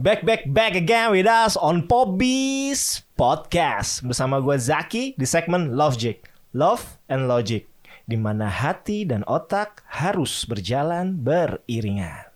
Back back back again with us on Pobis Podcast bersama gue Zaki di segmen Logic, Love and Logic, di mana hati dan otak harus berjalan beriringan.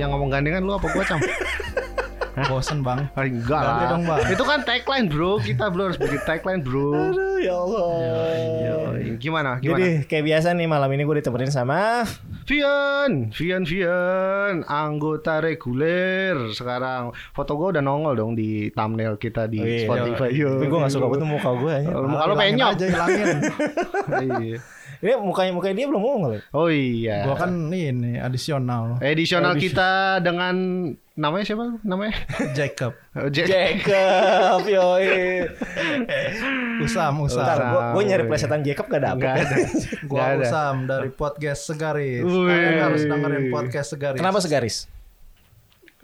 Yang ngomong gandengan lu apa gua cam? Bosen bang. Enggak Ganti lah. dong, Bang. Itu kan tagline bro. Kita bro harus bikin tagline bro. Aduh ya Allah. Gimana? Gimana? Jadi kayak biasa nih malam ini gue ditemenin sama Vian, Vian, Vian, anggota reguler sekarang. Foto gue udah nongol dong di thumbnail kita di Oh, iya. Spotify. Tapi gue gak suka banget muka gue aja. Kalau hilangin penyok. aja hilangin. Iya. Ini mukanya mukanya dia belum ngomong kali. Oh iya. Gua kan ini adisional. Edisional kita dengan namanya siapa? Namanya? Jacob. Oh, Jack. Jacob, yoi. Usam, usam. Bentar, gue gue nyari plesetan Jacob gak dapet. Nggak ada. Ada. Usam dari podcast Segaris. Kalian harus dengerin podcast Segaris. Kenapa segaris?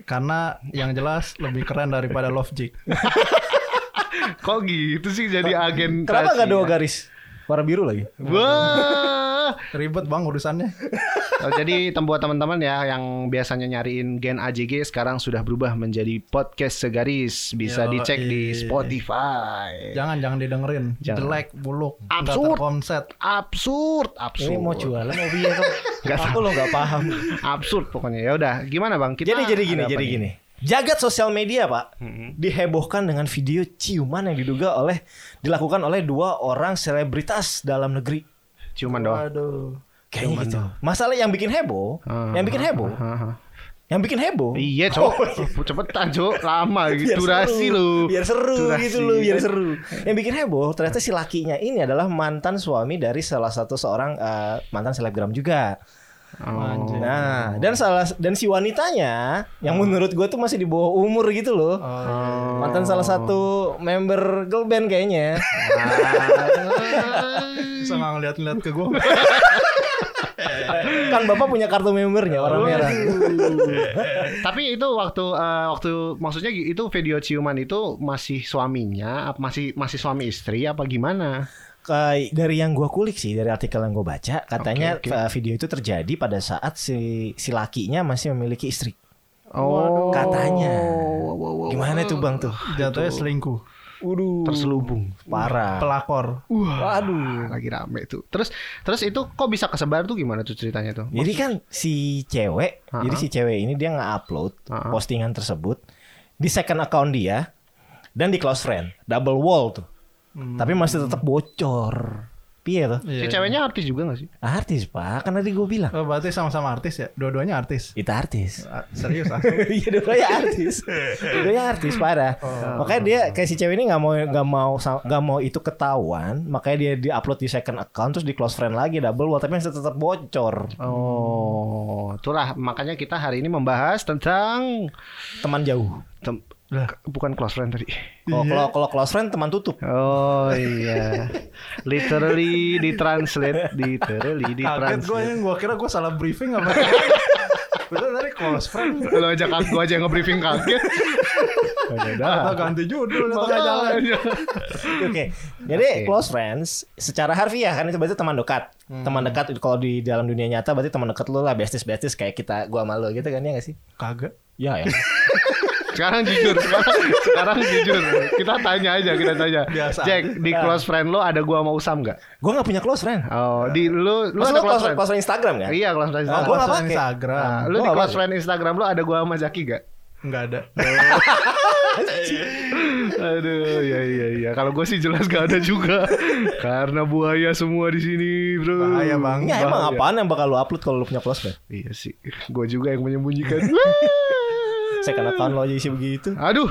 Karena yang jelas lebih keren daripada Love Jig. Kok gitu sih jadi agen Kenapa gak dua garis? Warna biru lagi. Wah. Ribet bang urusannya. Oh, jadi buat teman-teman ya yang biasanya nyariin Gen AJG sekarang sudah berubah menjadi podcast segaris. Bisa Yoi. dicek di Spotify. Jangan jangan didengerin. Jangan. Jelek, buluk, Absurd. terkonsep. Absurd, absurd. Ini mau jualan mau biar. Nggak Aku lo nggak paham. Absurd pokoknya. Ya udah, gimana Bang? Kita jadi jadi gini, jadi nih? gini. Jagat sosial media pak Mm-mm. dihebohkan dengan video ciuman yang diduga oleh dilakukan oleh dua orang selebritas dalam negeri. Ciuman doang. Waduh. Kayaknya gitu. Masalah yang bikin heboh, Ah, yang bikin heboh, ah, ah. yang bikin heboh. Iya, Cok. Cepetan, Cok. Lama gitu. Biar Durasi lu. biar seru Durasi. gitu loh biar seru yang bikin heboh ternyata si lakinya ini adalah mantan suami dari salah satu seorang eh, mantan selebgram juga Oh. nah dan salah dan si wanitanya yang menurut gue tuh masih di bawah umur gitu loh Oh. mantan salah satu member girl band kayaknya Bisa nggak ngeliat-ngeliat ke gue. kan bapak punya kartu membernya warna merah Tapi itu waktu eh, waktu maksudnya itu video ciuman itu masih suaminya, masih masih suami istri apa gimana? Kayak dari yang gue kulik sih dari artikel yang gue baca katanya Oke, oke. eh, video itu terjadi pada saat si si lakinya masih memiliki istri Oh, Katanya. gimana tuh bang tuh Jatuhnya selingkuh. Waduh terselubung. parah Pelakor. Waduh. Lagi rame tuh. Terus terus itu kok bisa kesebar tuh gimana tuh ceritanya tuh? Jadi kan si cewek, Ha-ha. jadi si cewek ini dia nge-upload Ha-ha. postingan tersebut di second account dia dan di close friend, double wall tuh. Tapi masih tetap bocor. Piye tuh? Si Iya. ceweknya artis juga gak sih? Artis pak, kan tadi gue bilang. Oh, berarti sama-sama artis ya? Dua-duanya artis. Itu artis. Ah, Serius ah. Iya dua-duanya artis. Dua-duanya artis parah. Makanya dia kayak si cewek ini nggak mau nggak mau nggak mau itu ketahuan, makanya dia di-upload di second account terus di close friend lagi double wall tapi masih tetap bocor. Oh, itulah makanya kita hari ini membahas tentang Teman jauh. Tem- bukan close friend tadi. Kalau kalau kalau close friend teman tutup. Oh iya. Literally ditranslate, literally Kaget gue ditranslate. yang gue kira gue salah briefing apa? Betul tadi close friend. Kalau ajak aku aja yang nge-briefing kaget. Atau ganti judul tengah jalan. Oke. Jadi Oke. close friends secara harfiah kan itu berarti teman dekat. Teman dekat kalau di dalam dunia nyata berarti teman dekat lu lah besties besties kayak kita gua sama lu gitu kan ya gak sih? Kagak. Ya ya. Sekarang jujur, sekarang, sekarang jujur. Kita tanya aja, kita tanya. Biasa. Jack, di close friend lo ada gua sama Usam gak? gua gak punya close friend. Oh, di lu lu ada close friend? close friend Instagram kan? Iya, close friend Oh, gua Instagram. nggak Close pakai. Instagram. Nah, lu Gua di close friend Instagram lu ada gua sama Jaki gak? Enggak ada. Aduh, ya iya iya. Kalau gue sih jelas gak ada juga. Karena buaya semua di sini, bro. Bahaya, Bang. Ya emang apaan yang bakal lu upload kalau lu punya close friend? Iya sih. Gue juga yang menyembunyikan. Second account lo aja isi begitu. Aduh.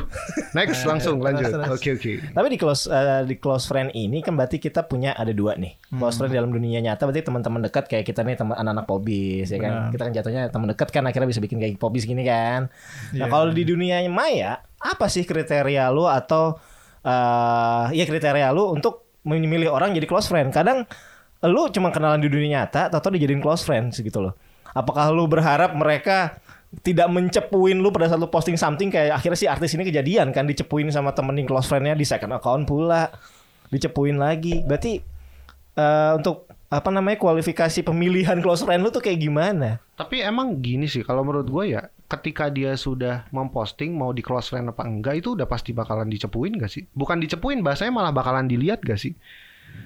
Next langsung lanjut. Oke oke. Tapi di close eh, di close friend ini kan berarti kita punya ada dua nih. Close friend dalam dunia nyata berarti teman-teman dekat kayak kita nih teman anak-anak pobis ya kan. Benar. Kita kan jatuhnya teman dekat kan akhirnya bisa bikin kayak pobis gini kan. Nah, Iya. kalau di dunia maya apa sih kriteria lu atau eh ya kriteria lu untuk memilih orang jadi close friend? Kadang lu cuma kenalan di dunia nyata atau dijadiin close friends gitu loh. Apakah lu berharap mereka tidak mencepuin lu pada saat lu posting something kayak akhirnya si artis ini kejadian kan dicepuin sama temenin close friendnya di second account pula dicepuin lagi berarti eh, untuk apa namanya kualifikasi pemilihan close friend lu tuh kayak gimana Tapi emang gini sih kalau menurut gue ya ketika dia sudah memposting mau di close friend apa enggak itu udah pasti bakalan dicepuin gak sih? Bukan dicepuin bahasanya malah bakalan dilihat gak sih?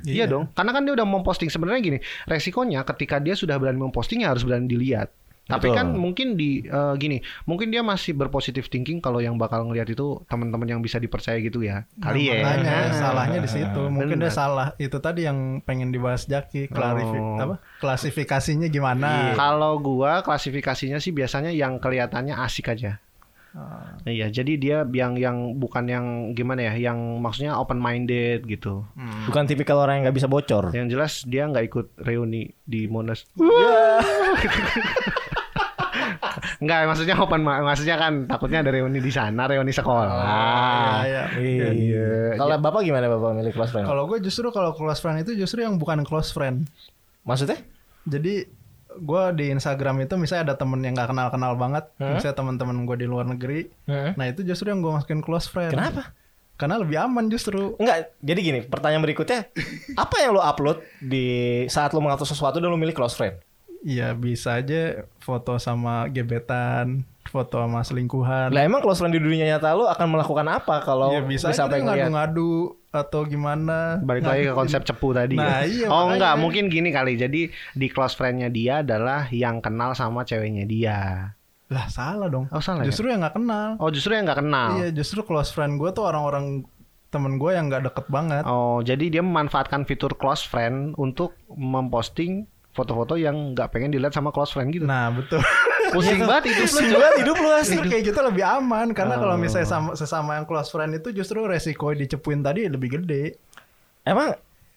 Iya. dong. Karena kan dia udah memposting sebenarnya gini, resikonya ketika dia sudah berani memposting ya harus berani dilihat. Tapi Betul. kan mungkin di eh, gini, mungkin dia masih berpositif thinking kalau yang bakal ngelihat itu teman-teman yang bisa dipercaya gitu ya. Kali ya. Nah, Makanya Ah. salahnya di situ. Mungkin Benar. dia salah. Itu tadi yang pengen dibahas Jaki, klarifi Oh. apa? Klasifikasinya gimana? Kalau gua klasifikasinya sih biasanya yang kelihatannya asik aja. Ah. Iya, jadi dia yang yang bukan yang gimana ya, yang maksudnya open minded gitu. Hmm. bukan tipikal orang yang nggak bisa bocor Yang jelas dia nggak ikut reuni di Monas. Enggak, maksudnya open ma- maksudnya kan takutnya ada reuni di sana, reuni sekolah. Iya, Iya. iya. Iya. Kalau bapak gimana bapak milih close friend? Kalau gue justru kalau close friend itu justru yang bukan close friend. Maksudnya? Jadi gue di Instagram itu misalnya ada temen yang nggak kenal-kenal banget, Hmm? misalnya teman-teman gue di luar negeri. Nah itu justru yang gue masukin close friend. Kenapa? Karena lebih aman justru. Enggak, jadi gini, pertanyaan berikutnya, apa yang lo upload di saat lo mengatur sesuatu dan lo milih close friend? Iya bisa aja foto sama gebetan, foto sama selingkuhan. Lah emang close friend di dunia nyata lo akan melakukan apa kalau Iya bisa aja sampai ngadu-ngadu atau gimana. Balik lagi ke konsep cepu tadi. Nah, ya. iya, oh makanya. enggak, mungkin gini kali. Jadi di close friend-nya dia adalah yang kenal sama ceweknya dia. Lah salah dong. Oh salah. ya? Justru yang nggak kenal. Oh justru yang nggak kenal. Iya justru close friend gue tuh orang-orang temen gue yang nggak deket banget. Oh, jadi dia memanfaatkan fitur close friend untuk memposting foto-foto yang nggak pengen dilihat sama close friend gitu. Nah betul. Pusing banget itu Pusing banget hidup lo asli. Kayak gitu lebih aman karena kalau Oh. misalnya sama, sesama yang close friend itu justru resiko dicepuin tadi lebih gede. Emang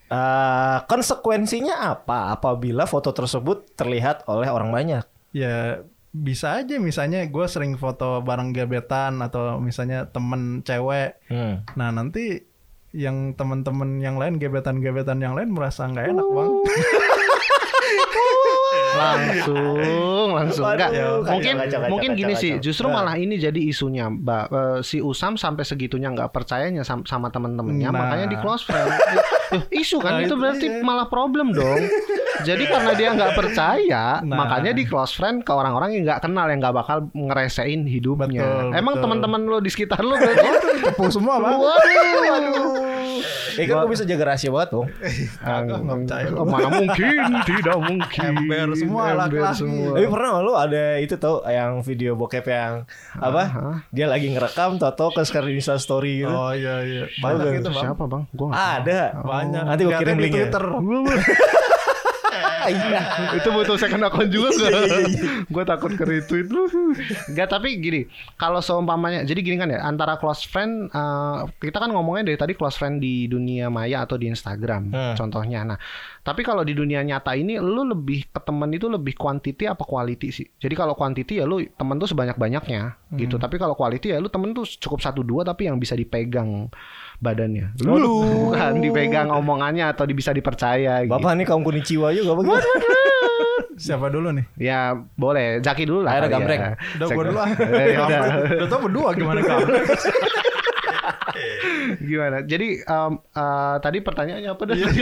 eh, konsekuensinya apa apabila foto tersebut terlihat oleh orang banyak? Ya bisa aja misalnya gue sering foto bareng gebetan atau misalnya temen cewek. Hmm. Nah nanti yang temen-temen yang lain gebetan-gebetan yang lain merasa nggak enak bang. Langsung langsung enggak mungkin kacau, kacau, mungkin gini kacau. sih justru Nah. malah ini jadi isunya mbak Eh, si Usam sampai segitunya nggak percayanya sama, sama temen-temennya Nah. makanya di close friend isu kan Nah, itu itu berarti dia. malah problem dong jadi karena dia nggak percaya Nah. makanya di close friend ke orang-orang yang nggak kenal yang nggak bakal ngeresein hidupnya Betul, emang teman-teman lo di sekitar lo berarti Tepung semua bang. waduh Eh kan gue bisa jaga rahasia banget dong. Kagak, nggak percaya. Oh, mana mungkin tidak mungkin Ember semua, semua. Tapi pernah lu ada itu tau yang video bokep yang apa? Dia lagi ngerekam toto ke screen Insta story gitu. Oh iya iya. Banyak itu bang. siapa bang gua nggak tahu. Ada. Banyak. Nanti gue kirim linknya. Twitter. Iya. itu butuh second account juga gak? gue takut ke retweet lu. Gak tapi gini, kalau seumpamanya, jadi gini kan ya, antara close friend, eh, kita kan ngomongnya dari tadi close friend di dunia maya atau di Instagram, Hmm. contohnya. Nah, tapi kalau di dunia nyata ini, lu lebih ke temen itu lebih quantity apa quality sih? Jadi kalau quantity ya lu temen tuh sebanyak banyaknya gitu. Tapi kalau quality ya lu temen tuh cukup satu dua tapi yang bisa dipegang badannya. Lu bukan dipegang omongannya atau di- bisa dipercaya. gitu. Bapak nih kaum kunichiwa juga apa gimana? Siapa dulu nih? Ya boleh, Zaki dulu lah. Ayo, kali ya. gambreng. Udah gue dulu ah. Eh, udah. Udah tau berdua gimana kamu? Gimana? Jadi em, eh, tadi pertanyaannya apa dah? Jadi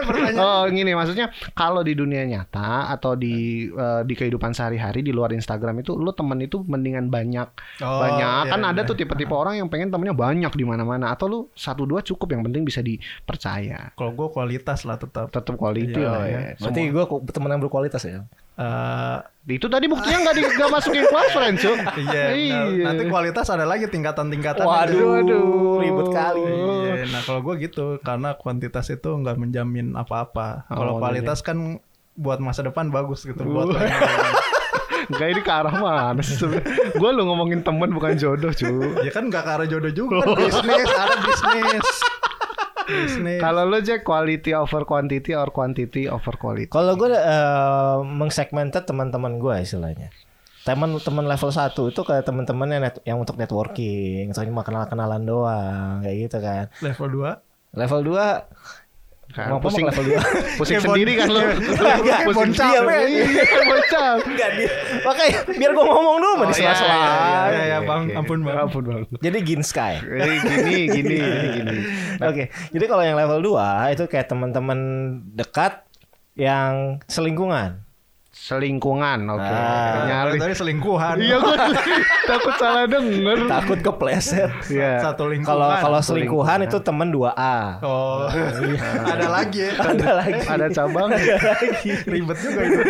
pertanyaan. Oh gini maksudnya kalau di dunia nyata atau di eh, di kehidupan sehari-hari di luar Instagram itu lu temen itu mendingan banyak Oh, banyak iya, kan ada iya. tuh tipe-tipe orang yang pengen temennya banyak di mana-mana atau lu satu dua cukup yang penting bisa dipercaya Kalau gue kualitas lah tetap. tetap quality Iya, ya. iya. Berarti gue temen yang berkualitas ya. Eh, Itu tadi buktinya nggak nggak masukin close friend Cuk. iya, nah, nanti kualitas ada lagi tingkatan-tingkatan. Waduh, Waduh. ribet kali. Iya, nah kalau gue gitu karena kuantitas itu nggak menjamin apa-apa. Kalau Oh, kualitas kan buat masa depan bagus gitu. Buat Uh. Enggak ini ke arah mana sih? Gue lu ngomongin temen bukan jodoh cu ya kan nggak ke arah jodoh juga. kan bisnis, ada bisnis. Kalau lu Jack quality over quantity or quantity over quality Kalau gue uh, mengsegmented teman-teman gue istilahnya. Teman-teman level 1 itu kayak teman-teman yang, net- yang untuk networking, atau cuma kenal-kenalan doang, kayak gitu kan. Level 2 Level 2 Kan, Mau pusing level dua? pusing sendiri kan lu. Enggak, Kayak pusing boncap dia, ya. Iya. Enggak dia. Makanya biar gua ngomong dulu mah di Oh, iya, sela-sela. iya, iya, Ya, ya, Bang. Ampun, Bang. Ampun, Bang. Jadi Gin Sky. Eh, gini, gini, gini, gini. Oke, jadi kalau yang level 2 itu kayak teman-teman dekat yang selingkungan. Selingkungan, oke. Ah. Nyari. Tadi selingkuhan. Iya, gue takut salah denger. Takut kepleset. Iya. Satu lingkungan. Kalau kalau selingkuhan. selingkuhan itu teman 2A. Oh, ada lagi ya. Ada lagi. Ada cabang. Ribet juga itu.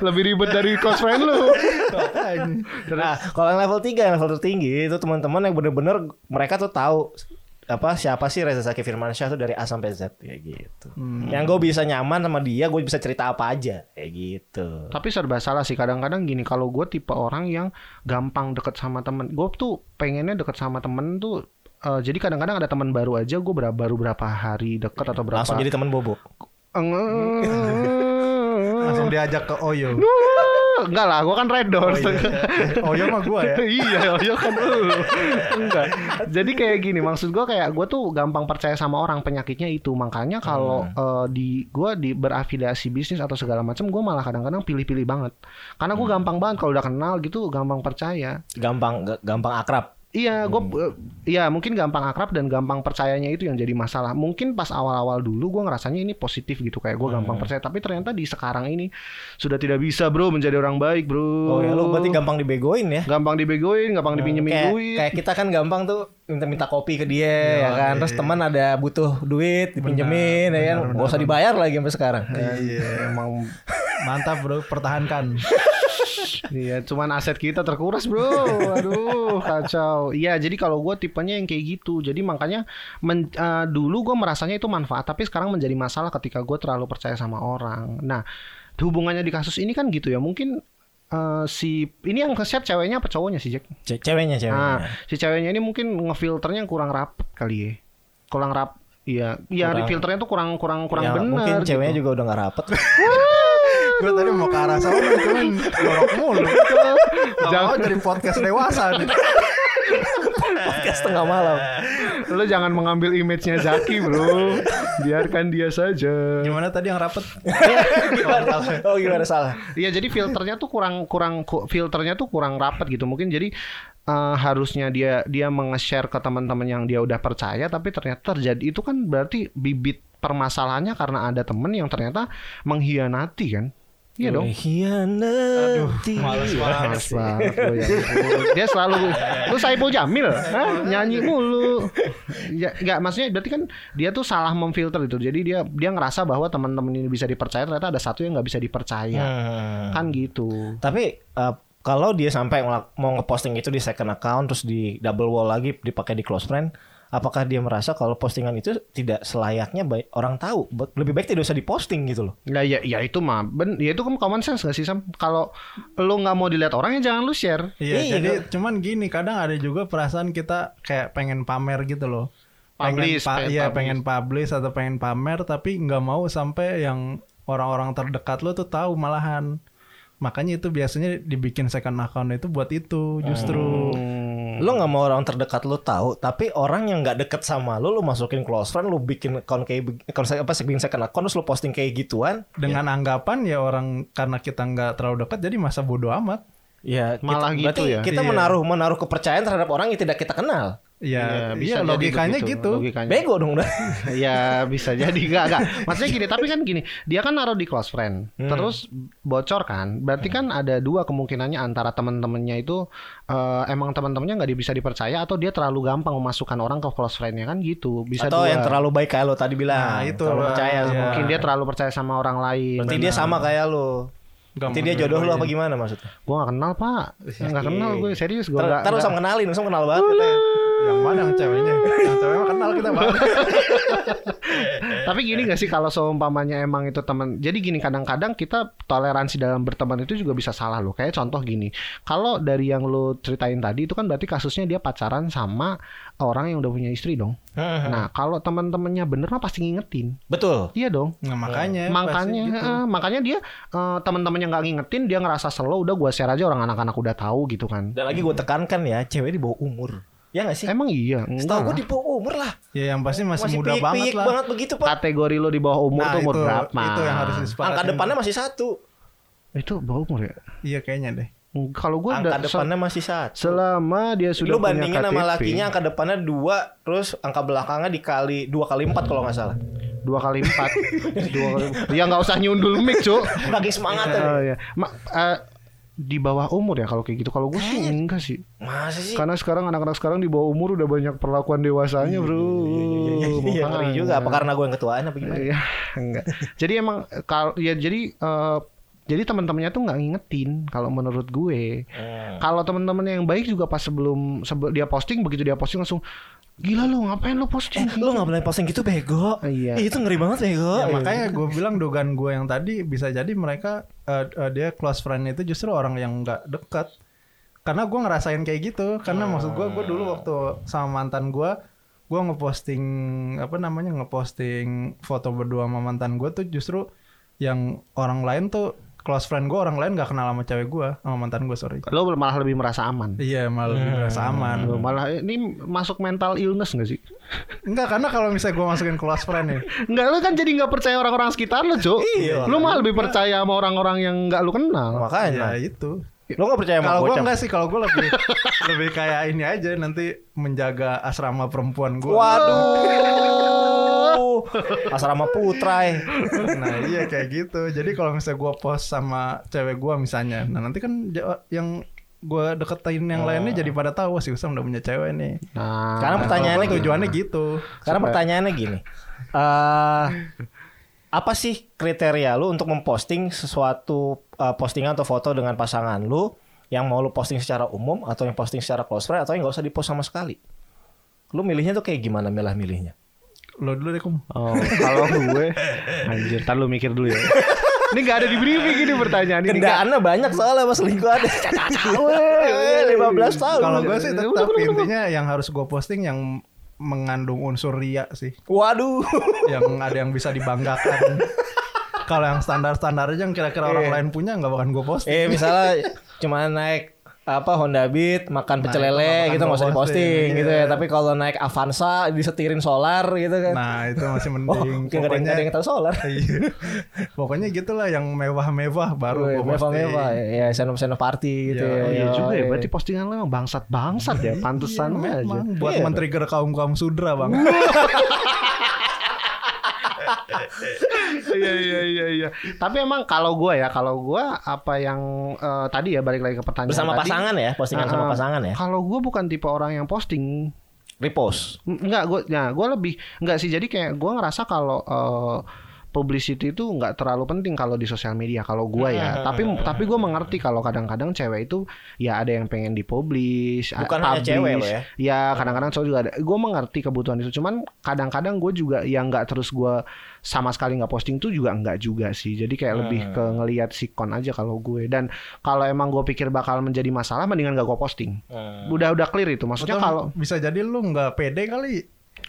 Lebih ribet dari close friend lu. Nah, kalau yang level 3 yang level tertinggi itu teman-teman yang bener-bener mereka tuh tahu apa siapa sih Reza Zaki Firmansyah tuh dari A sampai Z kayak gitu. Yang gue bisa nyaman sama dia, gue bisa cerita apa aja kayak gitu. Tapi serba salah sih kadang-kadang gini kalau gue tipe orang yang gampang deket sama temen. Gue tuh pengennya deket sama temen tuh. eh, jadi kadang-kadang ada teman baru aja gue baru berapa hari deket atau berapa Langsung jadi teman bobo. Langsung diajak ke Oyo. Enggak lah, gue kan red doors. Oyo mah gua ya. iya, Oyo kan lu. Enggak. Jadi kayak gini, maksud gue kayak gue tuh gampang percaya sama orang penyakitnya itu. Makanya kalau eh, di gue di berafiliasi bisnis atau segala macam, gue malah kadang-kadang pilih-pilih banget. Karena gue gampang banget kalau udah kenal gitu, gampang percaya. Gampang ga- gampang akrab. Iya, gue, iya mungkin gampang akrab dan gampang percayanya itu yang jadi masalah. Mungkin pas awal-awal dulu gue ngerasanya ini positif gitu, kayak gue gampang percaya. Tapi ternyata di sekarang ini sudah tidak bisa bro menjadi orang baik bro. Oh ya lu berarti gampang dibegoin ya. gampang dibegoin, gampang dipinjemin kayak, duit. kayak kita kan gampang tuh minta-minta kopi ke dia ya kan. Terus teman ada butuh duit dipinjemin ya kan. Gak usah dibayar lagi sampai sekarang. Iya. Emang Mantap, Bro. Pertahankan. Iya, cuman aset kita terkuras, Bro. Aduh, kacau. Iya, jadi kalau gue tipenya yang kayak gitu. Jadi makanya men- eh, dulu gue merasanya itu manfaat, tapi sekarang menjadi masalah ketika gue terlalu percaya sama orang. Nah, hubungannya di kasus ini kan gitu ya. Mungkin eh, si ini yang nge-share ceweknya apa cowoknya sih, Jack? Ce- Ceweknya ceweknya. Nah, si ceweknya ini mungkin ngefilternya kurang rapet kali ya. Kurang rap Iya, iya filternya tuh kurang kurang kurang Ya, benar. mungkin gitu. ceweknya juga udah gak rapet. Gue tadi mau ke arah sana cuman jorok mulu. Jangan jadi podcast dewasa nih. Podcast tengah malam. Lo jangan mengambil image-nya Zaki, Bro. Biarkan dia saja. Gimana tadi yang rapet? Gimana? Oh gimana salah? Iya, jadi filternya tuh kurang kurang ku- filternya tuh kurang rapet gitu. Mungkin jadi eh, harusnya dia dia menge-share ke teman-teman yang dia udah percaya tapi ternyata terjadi itu kan berarti bibit permasalahannya karena ada temen yang ternyata mengkhianati kan. Iya dong. Hianati. males banget. Males banget lu, ya. Dia selalu lu Saipul Jamil, Hah? nyanyi mulu. Ya enggak maksudnya berarti kan dia tuh salah memfilter itu. Jadi dia dia ngerasa bahwa teman-teman ini bisa dipercaya ternyata ada satu yang nggak bisa dipercaya. Hmm. Kan gitu. Tapi eh, kalau dia sampai mau ngeposting itu di second account terus di double wall lagi dipakai di close friend, apakah dia merasa kalau postingan itu tidak selayaknya baik orang tahu? Lebih baik tidak usah diposting gitu loh. Nah ya, ya itu mah, ben, ya itu kan common sense gak sih Sam? Kalau lu nggak mau dilihat orang ya jangan lu share. Iya, Iya, jadi cuman gini, kadang ada juga perasaan kita kayak pengen pamer gitu loh. Publish, pengen, pa- pengen iya, publish. pengen publish atau pengen pamer tapi nggak mau sampai yang orang-orang terdekat lo tuh tahu malahan. Makanya itu biasanya dibikin second account itu buat itu justru. Hmm. Lo nggak mau orang terdekat lo tahu, tapi orang yang nggak deket sama lo, lo masukin close friend, lo bikin account kayak account apa bikin second account, terus lo posting kayak gituan, Dengan anggapan ya orang karena kita nggak terlalu dekat jadi masa bodoh amat. ya Malah kita, gitu berarti ya? kita Iya. menaruh menaruh kepercayaan terhadap orang yang tidak kita kenal. Ya, Iya, bisa iya logikanya begitu, gitu. logikanya. Bego dong udah. ya bisa jadi enggak enggak. Maksudnya gini, tapi kan gini, dia kan naruh di close friend. Hmm. Terus bocor kan. Berarti kan ada dua kemungkinannya antara teman-temannya itu eh, emang teman-temannya nggak bisa dipercaya atau dia terlalu gampang memasukkan orang ke close friendnya kan gitu. Bisa Atau dua. yang terlalu baik kayak lo tadi bilang. Nah, itu terlalu lah. percaya Iya. sama mungkin dia terlalu percaya sama orang lain. Berarti dia sama kayak lo. Mau dia jodoh lo dua-duanya. apa gimana maksudnya? Gue gak kenal pak Gak kenal gue Serius gue lu gak- sama kenalin, lu sama kenal banget katanya. Yang mana yang ceweknya? Yang cewek mah kenal kita banget. Tapi gini gak sih Kalau seumpamanya emang itu teman Jadi gini kadang-kadang kita Toleransi dalam berteman itu juga bisa salah loh Kayak contoh gini Kalau dari yang lo ceritain tadi Itu kan berarti kasusnya dia pacaran sama Orang yang udah punya istri dong. Nah kalau teman-temannya bener mah pasti ngingetin Betul. Iya dong Nah, makanya makanya pasti gitu. eh, makanya dia eh, teman-temannya nggak ngingetin dia ngerasa slow udah gua share aja orang anak-anak udah tahu gitu kan Dan lagi gue tekankan ya, cewek di bawah umur. Ya nggak sih? Emang iya. Setahu gue di bawah umur lah. Ya yang pasti masih, Masih muda banget piyik-piyik lah. banget begitu pak. Kategori lo di bawah umur Nah, tuh umur itu, berapa? itu yang harus disepakatin. Angka depannya masih satu. Itu bawah umur ya? Iya kayaknya deh. Kalau gue Angka depannya masih satu. selama dia sudah Lu punya bandingin KTP, sama lakinya angka depannya dua, terus angka belakangnya dikali dua kali empat kalau nggak salah. dua kali empat, dua kali. Ya nggak usah nyundul mic, cuk. Lagi semangat Oh iya. Ma, eh, di bawah umur ya kalau kayak gitu. Kalau gue sih enggak sih. Masa sih? Karena sekarang anak-anak sekarang di bawah umur udah banyak perlakuan dewasanya, Bro. Iya ngeri juga. Apa karena gue yang ketuaan apa gimana? Iya, enggak. Jadi emang kalau ya jadi eh, jadi teman-temannya tuh nggak ngingetin kalau menurut gue. Hmm. Kalau teman-teman yang baik juga pas sebelum sebelum dia posting begitu dia posting langsung gila lu ngapain lu posting? Eh, lu nggak boleh posting gitu bego. Iya. Ih, itu ngeri banget bego. Ya, makanya gue bilang dugaan gue yang tadi bisa jadi mereka eh, eh, dia close friend itu justru orang yang nggak dekat. Karena gue ngerasain kayak gitu. Karena maksud gue gue dulu waktu sama mantan gue gue ngeposting apa namanya ngeposting foto berdua sama mantan gue tuh justru yang orang lain tuh close friend gue orang lain nggak kenal sama cewek gue sama mantan gue sorry. Lo malah lebih merasa aman. Iya malah lebih merasa aman. Lo malah ini masuk mental illness gak sih? Enggak karena kalau misalnya gue masukin close friend nih Enggak, lo kan jadi nggak percaya orang-orang sekitar lo, Cuk. Iya, Lo malah lebih percaya sama orang-orang yang nggak lo kenal. Makanya. ya itu. Lu gak percaya sama Kalau gue enggak sih, kalau gue lebih lebih kayak ini aja nanti menjaga asrama perempuan gue. Waduh. Asrama Putra ya. Nah iya kayak gitu. Jadi kalau misalnya gue post sama cewek gue misalnya, nah nanti kan yang gue deketin yang lainnya jadi pada tahu sih Usam udah punya cewek nih. Nah, Sekarang Nah, pertanyaannya gini. tujuannya gitu. Sekarang pertanyaannya gini. eh apa sih kriteria lu untuk memposting sesuatu eh, postingan atau foto dengan pasangan lu yang mau lu posting secara umum atau yang posting secara close friend atau yang gak usah dipost sama sekali? Lu milihnya tuh kayak gimana milah milihnya? Lo dulu deh kum. Oh, kalau gue anjir, tar lu mikir dulu ya. Ini gak ada di briefing ini pertanyaan ini. Kendaannya banyak soalnya mas selingkuh ada. Weh, 15 tahun. Kalau gue sih tetap intinya yang harus gue posting yang mengandung unsur ria sih. Waduh. yang ada yang bisa dibanggakan. Kalau yang standar-standar aja yang kira-kira orang Iya. lain punya nggak bakalan gue posting. Eh misalnya cuma naik apa Honda Beat makan pecel Nah, itu lele nggak gitu nggak usah diposting posting, gitu iya. ya. Tapi kalau naik Avanza disetirin solar gitu kan. Nah itu masih oh, mending. mungkin nggak ada, yang- nggak ada yang tahu solar. Iya. Pokoknya gitulah yang mewah-mewah baru posting. Mewah-mewah ya senop senop party gitu Iya, ya. Iya juga ya, Iya. berarti postingan lo emang bangsat-bangsat ya, pantesan aja. Memang buat Iya. men-trigger kaum kaum sudra bang. Iya iya iya iya. Tapi emang kalau gue ya, kalau gue apa yang eh, tadi ya balik lagi ke pertanyaan bersama tadi. pasangan ya, postingan sama Ah, pasangan ya. Kalau gue bukan tipe orang yang posting Repost. Enggak, gue, nah, gue lebih enggak sih. Jadi kayak gue ngerasa kalau eh, publicity itu nggak terlalu penting kalau di sosial media. Kalau gue ya, tapi tapi gue mengerti kalau kadang-kadang cewek itu ya ada yang pengen dipublish, Bukan a- hanya cewek publish. loh ya. Ya kadang-kadang cowok juga ada. Gue mengerti kebutuhan itu. Cuman kadang-kadang gue juga yang nggak terus gue sama sekali nggak posting tuh juga nggak juga sih. Jadi kayak lebih Hmm. ke ngelihat sikon aja kalau gue. Dan kalau emang gue pikir bakal menjadi masalah, mendingan gak gue posting. Hmm. Udah udah clear itu. Maksudnya kalau bisa jadi lu nggak pede kali.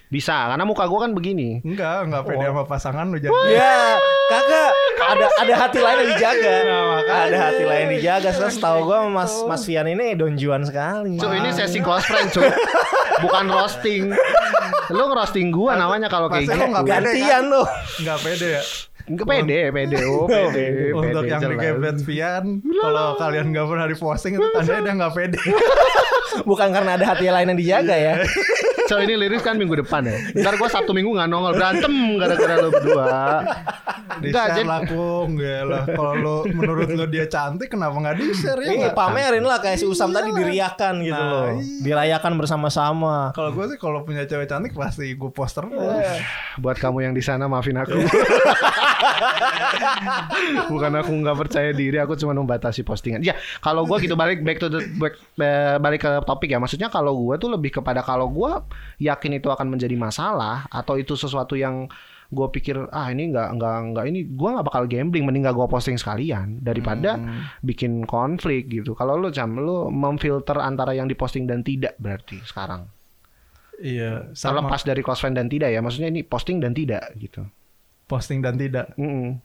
bisa, karena muka gue kan begini. Enggak, enggak pede sama pasangan lu jadi. Ya, kagak ada ada hati lain yang dijaga. Nah, ada hati lain yang dijaga. Saya setahu gua Mas Mas Fian ini donjuan sekali. Cuk, ini sesi close friend, Cuk. Bukan roasting. Lu ngerosting gua namanya kalau kayak gitu. lu Gantian loh. Enggak pede ya. Enggak pede, pede. Oh, pede, Untuk pede yang jelas. digebet Vian, kalau kalian nggak pernah diposting itu tandanya dia nggak pede. Bukan karena ada hati lain yang dijaga ya. So ini liris kan minggu depan ya. Ntar gua satu minggu nggak nongol berantem gara-gara lu berdua. Di Enggak, share jadi- lah Kung. Gila. Kalau lu menurut lu dia cantik kenapa nggak di share ya? Ini nggak? pamerin lah kayak si Usam tadi diriakan gitu Nah, loh. iya. Dirayakan bersama-sama. Kalau gue sih kalau punya cewek cantik pasti gue poster Buat kamu yang di sana maafin aku. Bukan aku nggak percaya diri, aku cuma membatasi postingan. Ya, kalau gua gitu balik back to the back, eh, balik ke topik ya. Maksudnya kalau gua tuh lebih kepada kalau gua yakin itu akan menjadi masalah atau itu sesuatu yang gue pikir ah ini nggak nggak nggak ini gua nggak bakal gambling mending nggak gue posting sekalian daripada bikin konflik gitu kalau lu cam lu memfilter antara yang diposting dan tidak berarti sekarang Iya, sama terlepas dari friend dan tidak ya maksudnya ini posting dan tidak gitu posting dan tidak. Mm-mm.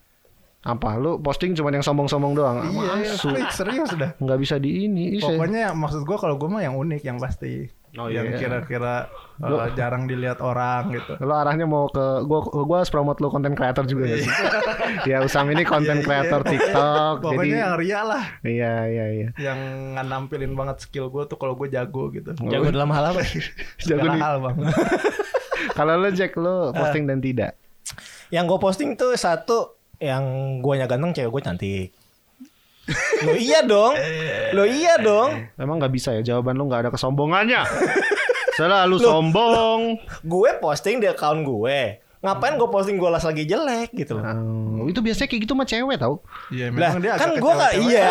Apa lu posting cuma yang sombong-sombong doang? Iya, Masuk. serius, serius dah. Nggak bisa di ini. Pokoknya maksud gue kalau gue mah yang unik yang pasti. Oh, yang iya. kira-kira uh, jarang dilihat orang gitu. Lo arahnya mau ke gua gua harus promote lo konten creator juga ya. ya Usam ini konten Iya, iya. creator TikTok. Pokoknya jadi yang ria lah, iya iya iya. yang nggak nampilin banget skill gue tuh kalau gue jago gitu. Jago dalam hal apa? Jago di- hal bang. Kalau lo Jack lo posting dan tidak. yang gue posting tuh satu yang guanya ganteng, cewek gue cantik. Lo iya dong. Lo iya dong. Emang nggak bisa ya jawaban lo nggak ada kesombongannya. Selalu sombong. Gue posting di account gue. Ngapain gue posting gue las lagi jelek gitu loh. Oh, itu biasanya kayak gitu sama cewek tau. Iya, Lah, memang dia kan gue gak iya.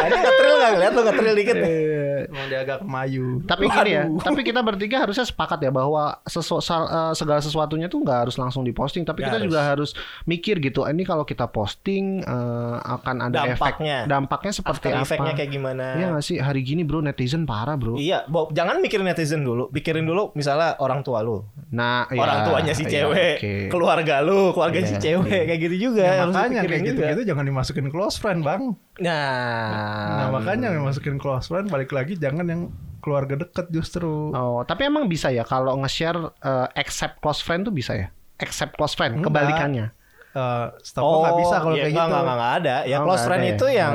Dia ngetril gak ngeliat lo ngetril dikit nih. Emang dia agak kemayu. Tapi gini ya, Waduh. tapi kita bertiga harusnya sepakat ya bahwa sesu- eh, segala sesuatunya tuh nggak harus langsung diposting, tapi Nggak kita harus. juga harus mikir gitu. Ini kalau kita posting eh, akan ada Dampaknya. efek, dampaknya seperti After apa? effect-nya kayak gimana. Iya nggak sih hari gini bro netizen parah bro. Iya, Bo, jangan mikirin netizen dulu. Pikirin dulu misalnya orang tua lu. Nah orang ya, tuanya si iya, cewek, oke. Keluarga lu, keluarga si Iya, cewek, iya. kayak gitu juga. Ya, makanya kayak gitu-gitu jangan dimasukin close friend bang. Nah, Nah makanya yang masukin close friend balik lagi jangan yang keluarga deket justru. Oh tapi emang bisa ya kalau nge-share eh, accept close friend tuh bisa ya? Accept close friend Enggak. kebalikannya. Eh, gua nggak bisa kalau iya, kayak enggak, gitu. Enggak, enggak, ada. Ya Oh, close friend ya? itu yang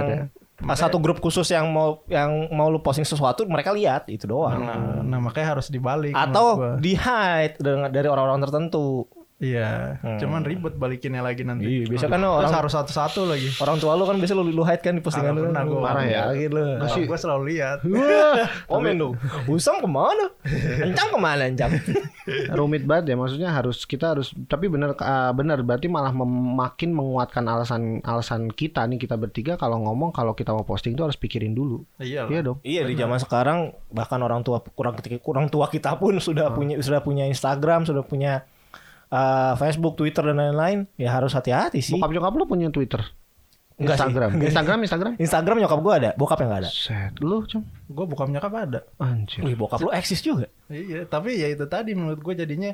Nggak satu grup khusus yang mau yang mau lu posting sesuatu mereka lihat itu doang. Nah, nah, makanya harus dibalik. Atau di hide dari orang-orang tertentu. Iya, Hmm. cuman ribet balikinnya lagi nanti. Iya, biasa kan orang- harus satu-satu lagi. Orang tua lu kan biasa lu, lu hide kan di postingan lu. pernah gua. Marah ya gitu. Nah, gue selalu lihat. Wah, komen dong. Usam ke mana? Encang ke mana Encang? rumit banget ya maksudnya harus kita harus tapi benar uh, benar berarti malah mem- makin menguatkan alasan alasan kita nih kita bertiga kalau ngomong kalau kita mau posting itu harus pikirin dulu Iya. iya dong Iya di zaman sekarang bahkan orang tua kurang kurang tua kita pun sudah punya sudah punya Instagram, sudah punya uh, Facebook, Twitter dan lain-lain. Ya harus hati-hati sih. bokap nyokap lu punya twitter Enggak sih. Instagram Enggak sih. Instagram Instagram Instagram nyokap gua ada, bokap yang nggak ada. set lu cum Gue bukan nyokap ada. anjir Wih, bokap lu eksis juga. Iya, tapi ya itu tadi menurut gue jadinya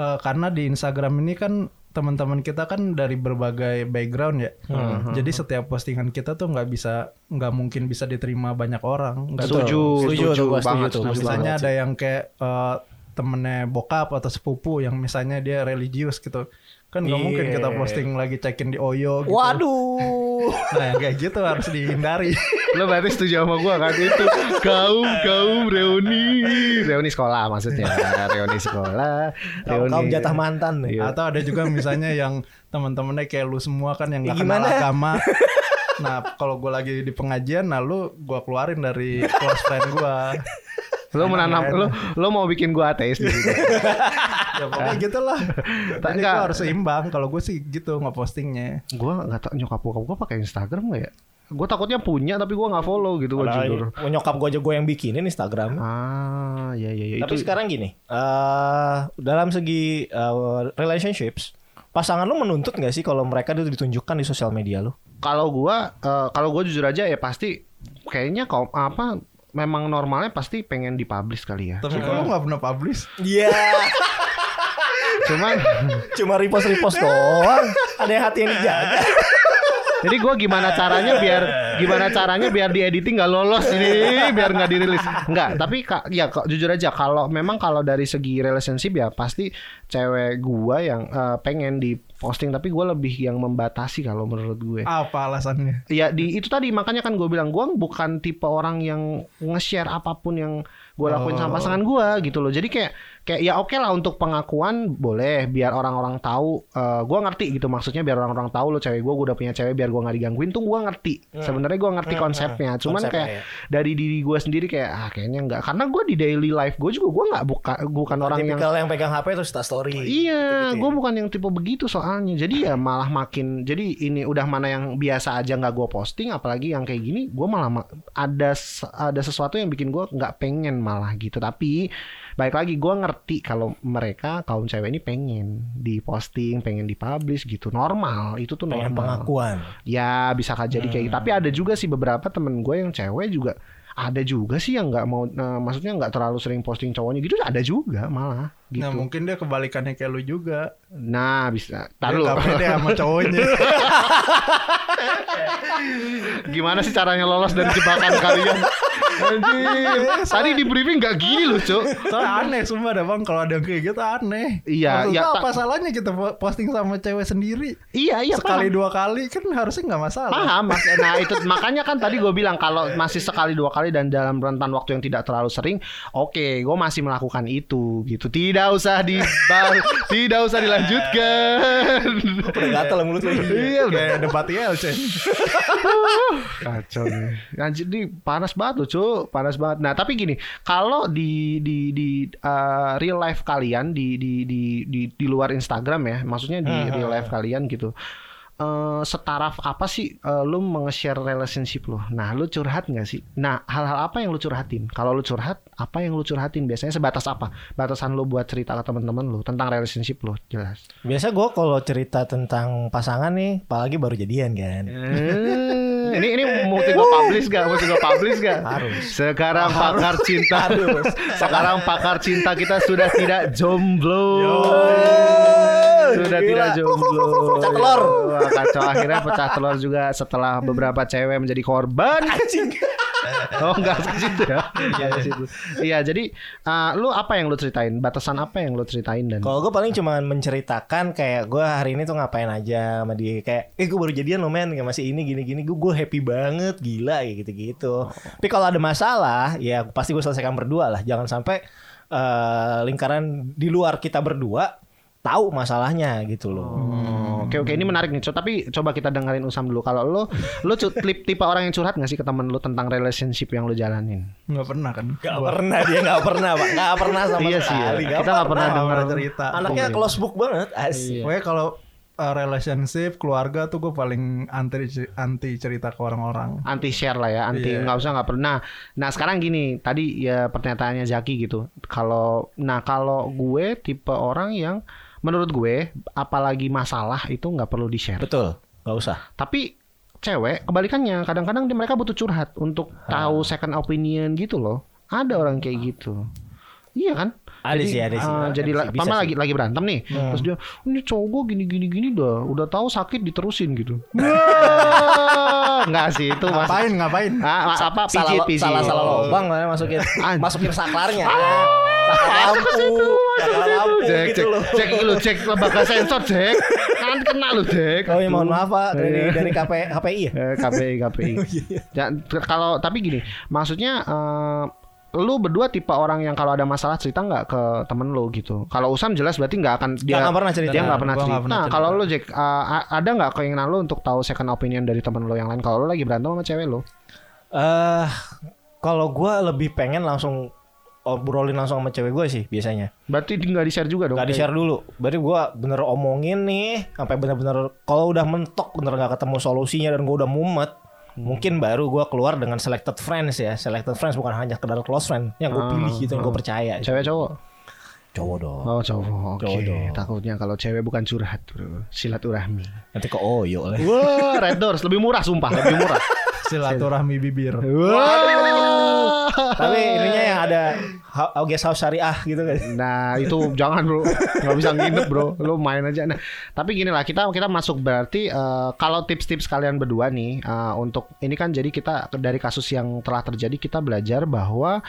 eh, karena di Instagram ini kan teman-teman kita kan dari berbagai background ya. Jadi setiap postingan kita tuh nggak bisa nggak mungkin bisa diterima banyak orang. Betul. setuju Setuju setuju, tuh, gua setuju banget setuju misalnya ada yang kayak eh, temennya bokap atau sepupu yang misalnya dia religius gitu. Kan nggak Iya. mungkin kita posting lagi cekin di Oyo gitu. Waduh. nah yang kayak gitu harus dihindari. Lo berarti setuju sama gua kan? Itu kaum kaum reuni. Reuni sekolah maksudnya. Reuni sekolah reuni kaum jatah mantan nih. Iya. atau ada juga misalnya yang teman-temannya kayak lu semua kan yang Ya, nggak kenal agama. Nah kalau gue lagi di pengajian nah lu gue keluarin dari close friend gue lo menanam lo lo mau bikin gua ateis di situ. ya pokoknya gitu lah Tak, jadi enggak. gue harus seimbang kalau gue sih gitu ngepostingnya gua nggak tau nyokap bokap gua pakai Instagram nggak ya Gue takutnya punya tapi gua nggak follow gitu gua jujur. Nyokap gue aja gue yang bikinin Instagram. Ah, ya ya ya Tapi itu. sekarang gini, eh dalam segi eh, relationships, pasangan lu menuntut nggak sih kalau mereka itu ditunjukkan di sosial media lu? Kalau gua eh, kalau gua jujur aja ya pasti kayaknya kau apa memang normalnya pasti pengen dipublish kali ya. tapi kalau nggak pernah publish Iya. Cuman Cuma repost repost doang. Ada yang hati yang dijaga. Jadi gua gimana caranya biar gimana caranya biar di editing nggak lolos ini biar nggak dirilis. Enggak, tapi kak ya kok jujur aja kalau memang kalau dari segi relationship ya pasti cewek gua yang eh, pengen di posting tapi gua lebih yang membatasi kalau menurut gue. apa alasannya Ya di itu tadi makanya kan gue bilang gue bukan tipe orang yang nge-share apa pun yang gue lakuin sama Oh. pasangan gue gitu loh. Jadi kayak kayak ya oke lah untuk pengakuan boleh biar orang-orang tahu. eh gue ngerti gitu maksudnya biar orang-orang tahu lo cewek gue gue udah punya cewek biar gue nggak digangguin tuh gue ngerti. Sebenarnya gue ngerti Hmm, konsepnya. hmm. Cuman Konsepnya, kayak ya. dari diri gue sendiri kayak ah kayaknya nggak karena gue di daily life gue juga gue nggak buka bukan orang yang yang pegang HP terus Insta story. Iya, Gitu-gitu gue ya. bukan yang tipe begitu soalnya. Jadi ya malah makin. Jadi ini udah mana yang biasa aja nggak gue posting, apalagi yang kayak gini, gue malah ma- ada ada sesuatu yang bikin gue nggak pengen malah gitu. Tapi baik lagi gue ngerti kalau mereka kaum cewek ini pengen diposting, pengen dipublish gitu. Normal, itu tuh Pengen normal. pengakuan. Ya bisa jadi kayak gitu. Tapi ada juga sih beberapa temen gue yang cewek juga ada juga sih yang nggak mau, eh, maksudnya nggak terlalu sering posting cowoknya gitu. Ada juga malah. Gitu. Nah mungkin dia kebalikannya kayak lu juga. Nah, bisa. Taruh. nggak pede sama cowoknya. Gimana sih caranya lolos dari jebakan kalian? Anjir. Tadi di briefing nggak gini loh, Cuk. Soalnya aneh sumpah dah bang kalau ada yang kayak gitu aneh. Iya, Maksud iya, tak- apa salahnya kita po- posting sama cewek sendiri? Iya, iya Sekali paham. dua kali kan harusnya nggak masalah. Paham, Mas. Nah, itu makanya kan tadi gue bilang kalau masih sekali dua kali dan dalam rentan waktu yang tidak terlalu sering, oke, gue masih melakukan itu gitu. Tidak usah di tidak usah dilanjutkan. Udah gatel mulut lu. Iya, udah Kayak debat ILC. kacau nih. Anjir ini panas banget loh, Cuk. Panas banget. Nah, tapi gini, kalau di di di uh, real life kalian di di di di di luar Instagram ya, maksudnya di real life kalian gitu. Eh setaraf apa sih eh, lu menge-share relationship lu? Nah, lu curhat nggak sih? Nah, hal-hal apa yang lu curhatin? Kalau lu curhat, apa yang lu curhatin? Biasanya sebatas apa? Batasan lu buat cerita ke teman-teman lu tentang relationship lu, jelas. Biasa gue kalau cerita tentang pasangan nih, apalagi baru jadian kan. Eh, ini ini mesti gue publish gak? Mesti gue publish gak? Harus. Sekarang pakar cinta Sekarang pakar cinta kita sudah tidak jomblo. Sudah Gila. tidak jomblo. Pecah telur. Wah, kacau akhirnya pecah telur juga setelah beberapa cewek menjadi korban. Oh enggak ke situ ya. Iya, jadi uh, lu apa yang lu ceritain? Batasan apa yang lu ceritain dan Kalau gue paling cuma menceritakan kayak gue hari ini tuh ngapain aja sama dia kayak, eh gue baru jadian loh men, kayak masih ini gini gini, gue gue happy banget, gila kayak gitu gitu. Tapi kalau ada masalah, ya pasti gue selesaikan berdua lah. Jangan sampai eh, lingkaran di luar kita berdua tahu masalahnya gitu loh. Oh, Oke oke ini menarik nih. Co- Tapi coba kita dengerin Usam dulu. Kalau lu lu cu- tip- tipe orang yang curhat gak sih ke temen lu tentang relationship yang lu jalanin? Nggak pernah kan? Gak Gua- pernah dia gak pernah pak, gak pernah sama Iya sih ya. sekali. Kita nggak pernah Nggak denger pernah cerita. Anaknya Iya. close book banget, asik. Pokoknya kalau uh, relationship keluarga tuh gue paling anti anti cerita ke orang-orang. anti share lah ya anti Iya. nggak usah nggak pernah nah sekarang gini tadi ya pernyataannya Zaki gitu kalau nah kalau gue tipe orang yang menurut gue apalagi masalah itu nggak perlu di share Betul, gak usah. tapi cewek kebalikannya kadang-kadang mereka butuh curhat untuk tahu second opinion gitu loh. Ada orang kayak gitu. Iya kan? Ada sih, ada sih. Ada jadi bisa Pama sih. lagi lagi berantem nih. Terus dia ini cowok gue gini gini gini dah udah tahu sakit diterusin gitu Wah, nggak sih itu mas Ngapain ngapain? Ah, ah, apa salah pijit pijit. salah salah lobang lah masukin Anjing. masukin saklarnya saklar lampu saklar lampu Cek, gitu cek, loh cek lu, cek lembaga sensor, cek. Kan kena lu, cek. oh iya mohon maaf pak dari Iya. dari KP, HPI ya KPI, KPI. Ya, kalau tapi gini, maksudnya eh, lu berdua tipe orang yang kalau ada masalah cerita nggak ke temen lu gitu. Kalau Usam jelas berarti nggak akan dia nggak pernah cerita. Dia nggak pernah cerita. nggak pernah Nah, cerita. kalau lu Jack, a- ada nggak keinginan lu untuk tahu second opinion dari temen lu yang lain? Kalau lu lagi berantem sama cewek lu? eh kalau gue lebih pengen langsung obrolin langsung sama cewek gue sih biasanya Berarti nggak di share juga dong? Gak di share dulu Berarti gue bener omongin nih Sampai bener-bener Kalau udah mentok Bener gak ketemu solusinya Dan gue udah mumet Mungkin baru gue keluar dengan selected friends ya Selected friends bukan hanya kedar close friend Yang gue pilih gitu Yang gue percaya Cewek cowok? Cowok dong Oh cowok, oke. Cowok dong. Takutnya kalau cewek bukan curhat. Silaturahmi. Nanti ke Oyo lah Wah, Red Doors lebih murah sumpah, lebih murah. Silaturahmi bibir. Wah. Tapi ininya yang ada ha- Guest House Syariah gitu kan Nah itu jangan bro, nggak bisa nginep bro, lu main aja. Nah tapi gini lah kita kita masuk berarti eh, kalau tips-tips kalian berdua nih eh, untuk ini kan jadi kita dari kasus yang telah terjadi kita belajar bahwa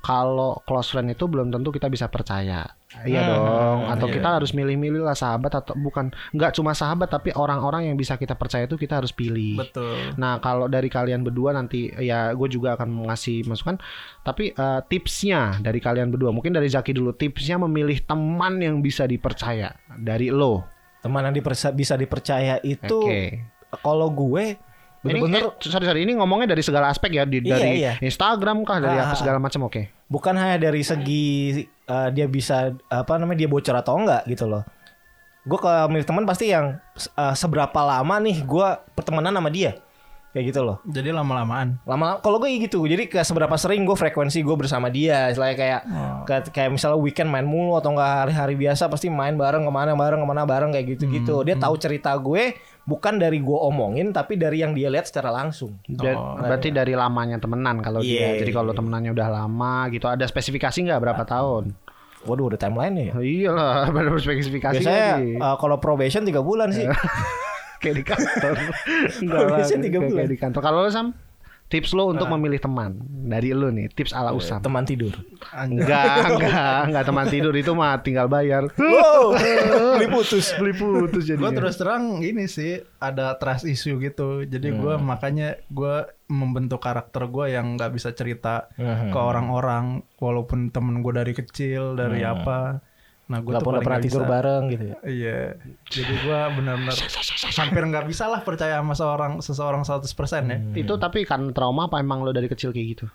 kalau close friend itu belum tentu kita bisa percaya. Iya dong, atau kita harus milih-milih lah sahabat atau bukan nggak cuma sahabat tapi orang-orang yang bisa kita percaya itu kita harus pilih. Betul. Nah kalau dari kalian berdua nanti ya gue juga akan ngasih masukan. Tapi eh, tipsnya dari kalian berdua mungkin dari Zaki dulu tipsnya memilih teman yang bisa dipercaya dari lo. Teman yang dipersa- bisa dipercaya itu Oke. Kalau gue Ini Bener-bener eh, sorry sorry ini ngomongnya dari segala aspek ya di, Iya, dari iya. Instagram kah dari Ah, apa ah, segala macam oke. bukan hanya dari segi uh, dia bisa apa namanya dia bocor atau enggak gitu loh. Gue kalau milih teman pasti yang uh, seberapa lama nih gue pertemanan sama dia kayak gitu loh. Jadi lama-lamaan. Lama kalau gue gitu jadi kayak seberapa sering gue frekuensi gue bersama dia, istilahnya kayak kayak, kayak misalnya weekend main mulu atau enggak hari-hari biasa pasti main bareng ke mana bareng ke mana bareng kayak gitu gitu. Dia tahu cerita gue bukan dari gue omongin tapi dari yang dia lihat secara langsung. Ber- berarti dari lamanya temenan kalau dia. Iya, Jadi kalau iya. temenannya udah lama gitu ada spesifikasi nggak berapa tahun? Waduh, ada timeline ya. Oh, iyalah, pada spesifikasi Biasanya uh, kalau probation 3 bulan sih. kayak di kantor. Enggak lah, kayak- bulan. kayak di kantor. Kalau lo Sam, tips lo untuk memilih teman dari lo nih, tips ala Usam. Teman tidur. Enggak, enggak, enggak teman tidur itu mah tinggal bayar. Wow, beli putus. Beli putus jadi. gue terus terang ini sih ada trust issue gitu jadi gue Hmm. makanya gue membentuk karakter gue yang nggak bisa cerita Hmm. ke orang-orang walaupun temen gue dari kecil dari apa nah gue tuh pernah paling pernah nggak tidur bisa. bareng gitu ya. iya jadi gue benar-benar hampir nggak bisa lah percaya sama seorang seseorang 100% ya Hmm. itu tapi kan trauma apa emang lo dari kecil kayak gitu?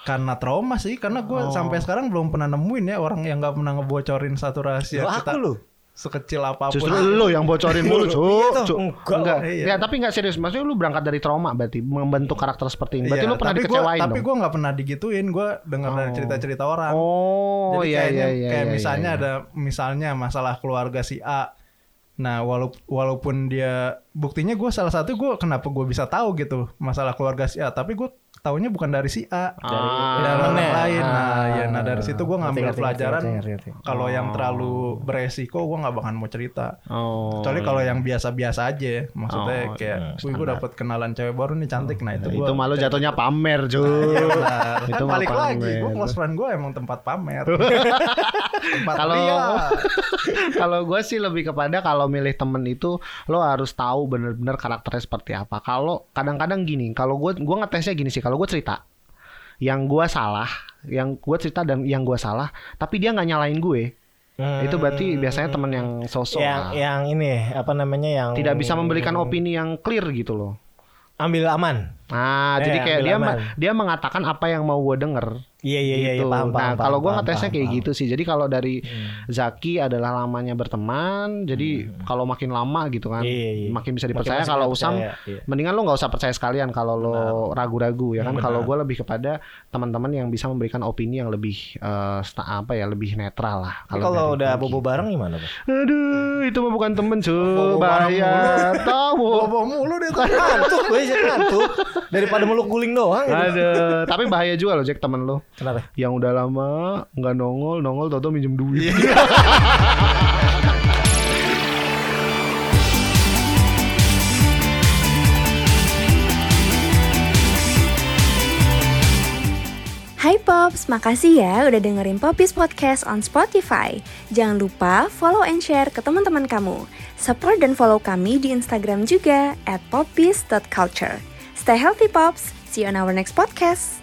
karena trauma sih karena gue Oh. sampai sekarang belum pernah nemuin ya orang yang nggak pernah ngebocorin satu rahasia Loh, aku lu. Sekecil apa pun Justru lo yang bocorin mulu, Cuk. Iya tuh. Cuk. Enggak. Enggak. Iya. Ya, tapi enggak serius. Maksudnya lu berangkat dari trauma berarti membentuk karakter seperti ini. Berarti Iya, lu pernah tapi gua- dikecewain tapi dong. gue nggak pernah digituin gue dengar dari Oh. cerita-cerita orang Oh, Jadi iya kayaknya iya iya. kayak iya, misalnya iya. ada misalnya masalah keluarga si A. Nah, walaupun walaupun dia buktinya gue salah satu gue kenapa gue bisa tahu gitu masalah keluarga si A, tapi gue taunya bukan dari si A, Ah. dari orang lain. Nah, Ah. ya nah dari situ gue ngambil pelajaran kalau yang Oh. terlalu beresiko gue nggak bakal mau cerita. Oh. Kecuali kalau yang biasa-biasa aja, maksudnya Oh, kayak, iya, wih gue dapet kenalan cewek baru nih cantik, nah itu gue. itu malu jatuhnya pamer, Cuk. Iya benar. Itu balik lagi, pamer. gue close friend gue emang tempat pamer. tempat Kalau kalau gue sih lebih kepada kalau milih temen itu lo harus tahu bener-bener karakternya seperti apa. Kalau kadang-kadang gini, kalau gue gue ngetesnya gini sih, kalau gue cerita yang gue salah, yang gue cerita dan yang gue salah, tapi dia nggak nyalain gue, Hmm. itu berarti biasanya temen yang sosok yang lah. yang ini apa namanya yang tidak bisa memberikan opini yang clear gitu loh. ambil aman. Nah, Eh, jadi kayak dia aman. ma- dia mengatakan apa yang mau gue denger. Iya iya iya gitu. iya, paham paham. nah, kalau paham, gue paham, ngetesnya paham, kayak paham. gitu sih. Jadi kalau dari Zaki adalah lamanya berteman, jadi kalau makin lama gitu kan, Hmm. Iya, iya. makin bisa dipercaya. Kalau Usam, iya. mendingan lo nggak usah percaya sekalian kalau lo ragu-ragu ya kan. Hmm, Kalau gue lebih kepada teman-teman yang bisa memberikan opini yang lebih sta- apa ya, lebih netral lah. Kalau udah Zaki. bobo bareng gimana, Pak? Aduh, itu mah bukan temen cuy, bahaya. Tahu. Bobo mulu deh tuh. ngantuk gue ngantuk daripada meluk guling doang gitu. Aduh, tapi bahaya juga loh Jack temen lo. Kenapa? Yang udah lama nggak nongol, nongol toto minjem duit. Hai Pops, makasih ya udah dengerin Popis Podcast on Spotify. Jangan lupa follow and share ke teman-teman kamu. Support dan follow kami di Instagram juga at popis.culture. Stay healthy Pops, see you on our next podcast.